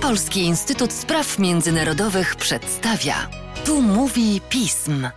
Polski Instytut Spraw Międzynarodowych przedstawia. Tu mówi pism.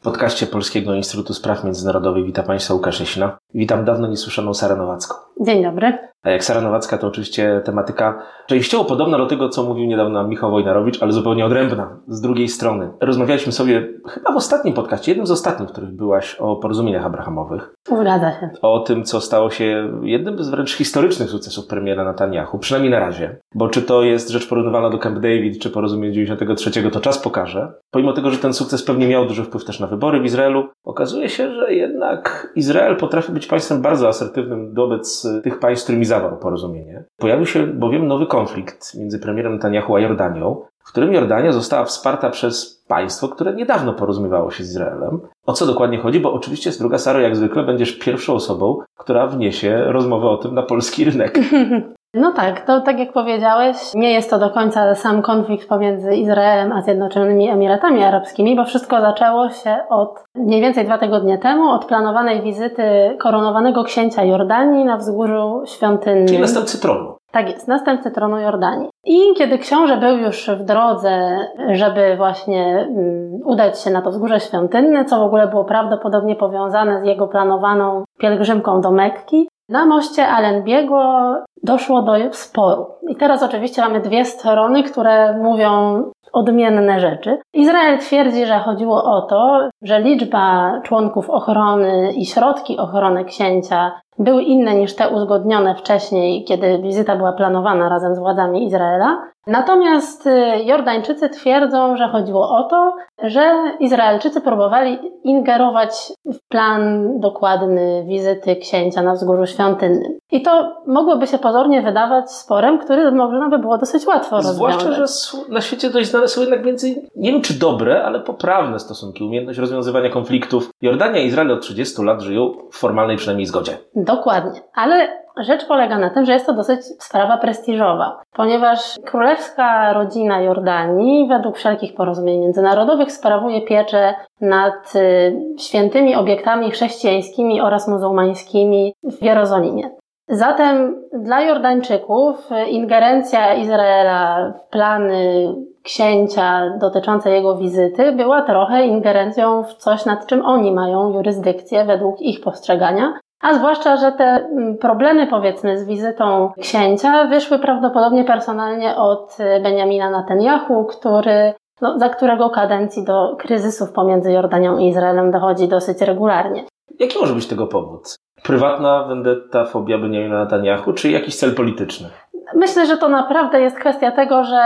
W podcaście Polskiego Instytutu Spraw Międzynarodowych witam Państwa Łukasz. Witam dawno niesłyszaną Sarę Nowacką. Dzień dobry. A jak Sara Nowacka to oczywiście tematyka częściowo podobna do tego, co mówił niedawno Michał Wojnarowicz, ale zupełnie odrębna, z drugiej strony. Rozmawialiśmy sobie chyba w ostatnim podcaście, jednym z ostatnich, w których byłaś o porozumieniach abrahamowych. Zgadza się. O tym, co stało się jednym z wręcz historycznych sukcesów premiera Netanyahu, przynajmniej na razie. Bo czy to jest rzecz porównywalna do Camp David, czy porozumień 93, to czas pokaże. Pomimo tego, że ten sukces pewnie miał duży wpływ też na wybory w Izraelu, okazuje się, że jednak Izrael potrafi być państwem bardzo asertywnym wobec tych państw, z którymi zawarł porozumienie. Pojawił się bowiem nowy konflikt między premierem Netanyahu a Jordanią, w którym Jordania została wsparta przez państwo, które niedawno porozumiewało się z Izraelem. O co dokładnie chodzi? Bo oczywiście, druga Saro, jak zwykle, będziesz pierwszą osobą, która wniesie rozmowę o tym na polski rynek. No tak, to tak jak powiedziałeś, nie jest to do końca sam konflikt pomiędzy Izraelem a Zjednoczonymi Emiratami Arabskimi, bo wszystko zaczęło się od mniej więcej dwa tygodnie temu, od planowanej wizyty koronowanego księcia Jordanii na wzgórzu świątynnym. Czyli następcy tronu. Tak jest, następcy tronu Jordanii. I kiedy książę był już w drodze, żeby właśnie mm, udać się na to wzgórze świątynne, co w ogóle było prawdopodobnie powiązane z jego planowaną pielgrzymką do Mekki, na moście Allenbiego doszło do sporu. I teraz oczywiście mamy dwie strony, które mówią odmienne rzeczy. Izrael twierdzi, że chodziło o to, że liczba członków ochrony i środki ochrony księcia były inne niż te uzgodnione wcześniej, kiedy wizyta była planowana razem z władzami Izraela. Natomiast y, Jordańczycy twierdzą, że chodziło o to, że Izraelczycy próbowali ingerować w plan dokładny wizyty księcia na wzgórzu świątynnym. I to mogłoby się pozornie wydawać sporem, który można by było dosyć łatwo rozwiązać. Zwłaszcza, że na świecie dość znane są jednak więcej, nie wiem czy dobre, ale poprawne stosunki, umiejętność rozwiązywania konfliktów. Jordania i Izrael od 30 lat żyją w formalnej przynajmniej zgodzie. Dokładnie. Ale rzecz polega na tym, że jest to dosyć sprawa prestiżowa, ponieważ królewska rodzina Jordanii, według wszelkich porozumień międzynarodowych, sprawuje pieczę nad y, świętymi obiektami chrześcijańskimi oraz muzułmańskimi w Jerozolimie. Zatem dla Jordańczyków ingerencja Izraela w plany księcia dotyczące jego wizyty była trochę ingerencją w coś, nad czym oni mają jurysdykcję według ich postrzegania, a zwłaszcza, że te mm, problemy, powiedzmy, z wizytą księcia wyszły prawdopodobnie personalnie od Benjamina Netanyahu, który, no, za którego kadencji do kryzysów pomiędzy Jordanią i Izraelem dochodzi dosyć regularnie. Jaki może być tego powód? Prywatna vendetta, fobia Benjamina Netanyahu, czy jakiś cel polityczny? Myślę, że to naprawdę jest kwestia tego, że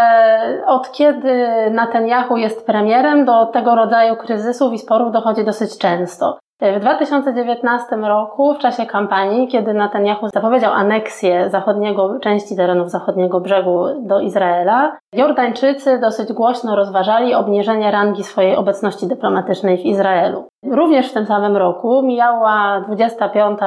od kiedy Netanyahu jest premierem, do tego rodzaju kryzysów i sporów dochodzi dosyć często. W 2019 roku, w czasie kampanii, kiedy Netanyahu zapowiedział aneksję zachodniego, części terenów zachodniego brzegu do Izraela, Jordańczycy dosyć głośno rozważali obniżenie rangi swojej obecności dyplomatycznej w Izraelu. Również w tym samym roku mijała 25.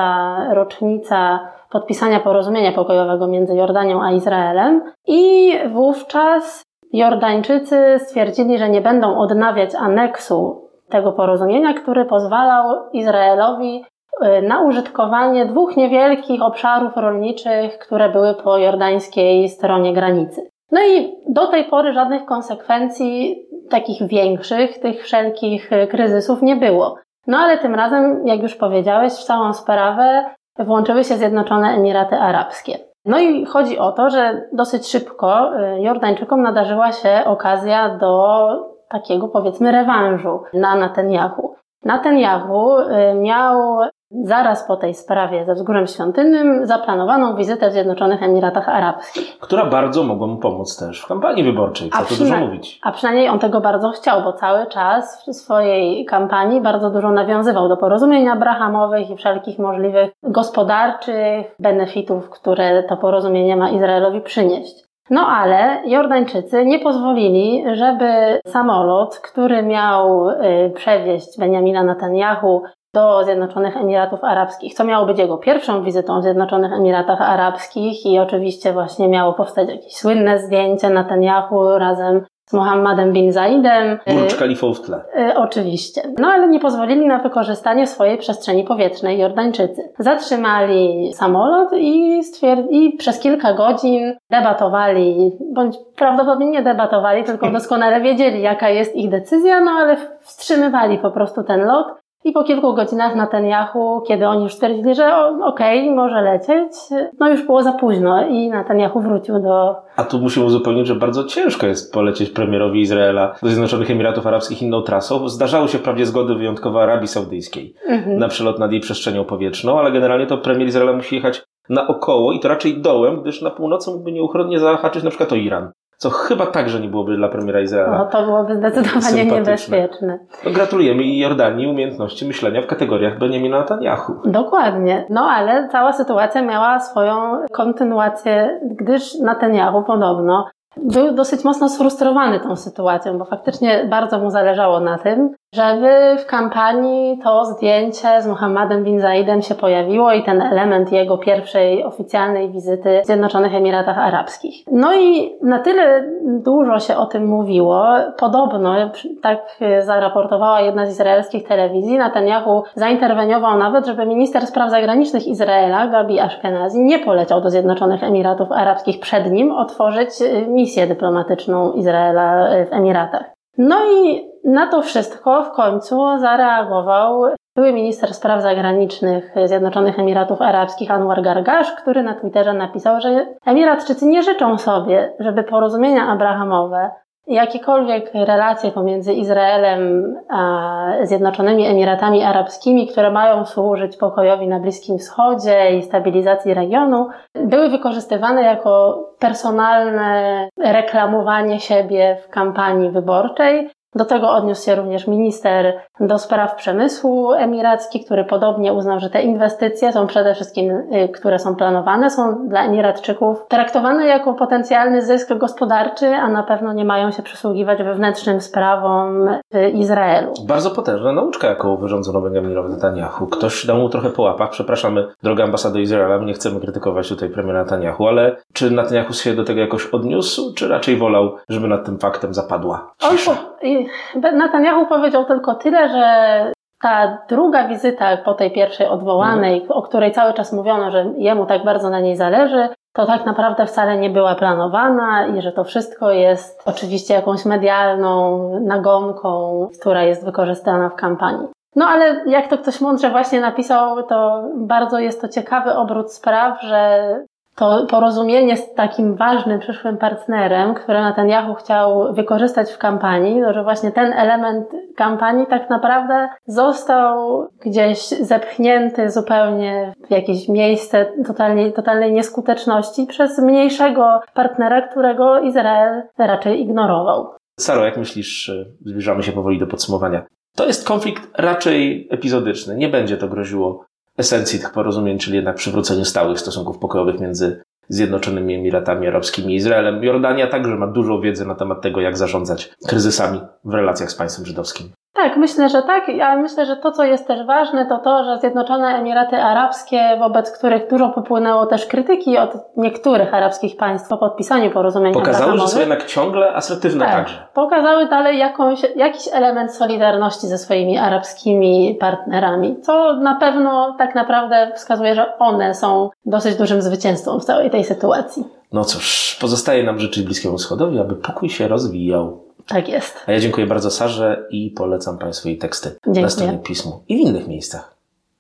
rocznica podpisania porozumienia pokojowego między Jordanią a Izraelem i wówczas Jordańczycy stwierdzili, że nie będą odnawiać aneksu tego porozumienia, który pozwalał Izraelowi y, na użytkowanie dwóch niewielkich obszarów rolniczych, które były po jordańskiej stronie granicy. No i do tej pory żadnych konsekwencji takich większych, tych wszelkich y, kryzysów nie było. No ale tym razem, jak już powiedziałeś, w całą sprawę włączyły się Zjednoczone Emiraty Arabskie. No i chodzi o to, że dosyć szybko y, Jordańczykom nadarzyła się okazja do takiego powiedzmy rewanżu na Netanyahu. Netanyahu y, miał zaraz po tej sprawie ze wzgórzem świątynnym zaplanowaną wizytę w Zjednoczonych Emiratach Arabskich. Która bardzo mogła mu pomóc też w kampanii wyborczej, co tu dużo mówić. A przynajmniej on tego bardzo chciał, bo cały czas w swojej kampanii bardzo dużo nawiązywał do porozumień abrahamowych i wszelkich możliwych gospodarczych benefitów, które to porozumienie ma Izraelowi przynieść. No ale Jordańczycy nie pozwolili, żeby samolot, który miał y, przewieźć Benjamina Netanyahu do Zjednoczonych Emiratów Arabskich, co miało być jego pierwszą wizytą w Zjednoczonych Emiratach Arabskich i oczywiście właśnie miało powstać jakieś słynne zdjęcie Netanyahu razem z Mohammedem bin Zaidem. Burcz Khalifą w tle. Y, oczywiście. No ale nie pozwolili na wykorzystanie swojej przestrzeni powietrznej Jordańczycy. Zatrzymali samolot i, stwierd- i przez kilka godzin debatowali, bądź prawdopodobnie nie debatowali, tylko doskonale wiedzieli, jaka jest ich decyzja, no ale wstrzymywali po prostu ten lot. I po kilku godzinach na ten Yahoo, kiedy oni już stwierdzili, że okej, okay, może lecieć, no już było za późno i na ten Yahoo wrócił do... A tu musimy uzupełnić, że bardzo ciężko jest polecieć premierowi Izraela do Zjednoczonych Emiratów Arabskich inną trasą. Zdarzały się wprawdzie zgody wyjątkowo Arabii Saudyjskiej mhm. na przelot nad jej przestrzenią powietrzną, ale generalnie to premier Izraela musi jechać naokoło i to raczej dołem, gdyż na północy mógłby nieuchronnie zahaczyć na przykład o Iran co chyba także nie byłoby dla premiera Izraela. No to byłoby zdecydowanie niebezpieczne. No, gratulujemy i Jordanii umiejętności myślenia w kategoriach Benjamina Netanyahu. Dokładnie. No ale cała sytuacja miała swoją kontynuację, gdyż Netanyahu podobno był dosyć mocno sfrustrowany tą sytuacją, bo faktycznie bardzo mu zależało na tym, żeby w kampanii to zdjęcie z Muhammadem bin Zaidem się pojawiło i ten element jego pierwszej oficjalnej wizyty w Zjednoczonych Emiratach Arabskich. No i na tyle dużo się o tym mówiło, podobno, tak zaraportowała jedna z izraelskich telewizji, Netanyahu zainterweniował nawet, żeby minister spraw zagranicznych Izraela, Gabi Ashkenazi, nie poleciał do Zjednoczonych Emiratów Arabskich przed nim otworzyć misję dyplomatyczną Izraela w Emiratach. No i na to wszystko w końcu zareagował były minister spraw zagranicznych Zjednoczonych Emiratów Arabskich Anwar Gargasz, który na Twitterze napisał, że Emiratczycy nie życzą sobie, żeby porozumienia abrahamowe jakiekolwiek relacje pomiędzy Izraelem a Zjednoczonymi Emiratami Arabskimi, które mają służyć pokojowi na Bliskim Wschodzie i stabilizacji regionu, były wykorzystywane jako personalne reklamowanie siebie w kampanii wyborczej do tego odniósł się również minister do spraw przemysłu emiracki, który podobnie uznał, że te inwestycje są przede wszystkim, y, które są planowane, są dla Emiratczyków traktowane jako potencjalny zysk gospodarczy, a na pewno nie mają się przysługiwać wewnętrznym sprawom w Izraelu. Bardzo potężna nauczka, jaką wyrządzono Benjaminowi Netanyahu. Ktoś dał mu trochę po łapach. Przepraszamy, droga ambasado Izraela, my nie chcemy krytykować tutaj premiera Netanyahu, ale czy Netanyahu się do tego jakoś odniósł, czy raczej wolał, żeby nad tym faktem zapadła cisza? On, Netanyahu powiedział tylko tyle, że ta druga wizyta po tej pierwszej odwołanej, mhm. o której cały czas mówiono, że jemu tak bardzo na niej zależy, to tak naprawdę wcale nie była planowana i że to wszystko jest oczywiście jakąś medialną nagonką, która jest wykorzystana w kampanii. No ale jak to ktoś mądrze właśnie napisał, to bardzo jest to ciekawy obrót spraw, że to porozumienie z takim ważnym przyszłym partnerem, które Netanyahu chciał wykorzystać w kampanii, to że właśnie ten element kampanii tak naprawdę został gdzieś zepchnięty zupełnie w jakieś miejsce totalnej, totalnej nieskuteczności przez mniejszego partnera, którego Izrael raczej ignorował. Saro, jak myślisz, zbliżamy się powoli do podsumowania. To jest konflikt raczej epizodyczny. Nie będzie to groziło esencji tych porozumień, czyli jednak przywróceniu stałych stosunków pokojowych między Zjednoczonymi Emiratami Arabskimi i Izraelem. Jordania także ma dużo wiedzy na temat tego, jak zarządzać kryzysami w relacjach z państwem żydowskim. Tak, myślę, że tak, ale myślę, że to, co jest też ważne, to to, że Zjednoczone Emiraty Arabskie, wobec których dużo popłynęło też krytyki od niektórych arabskich państw po podpisaniu porozumienia Pokazały, że są jednak ciągle asertywne tak, także. Pokazały dalej jakąś, jakiś element solidarności ze swoimi arabskimi partnerami, co na pewno tak naprawdę wskazuje, że one są dosyć dużym zwycięstwem w całej tej sytuacji. No cóż, pozostaje nam życzyć Bliskiemu Wschodowi, aby pokój się rozwijał. Tak jest. A ja dziękuję bardzo Sarze i polecam Państwu jej teksty dziękuję. na stronie pismu i w innych miejscach.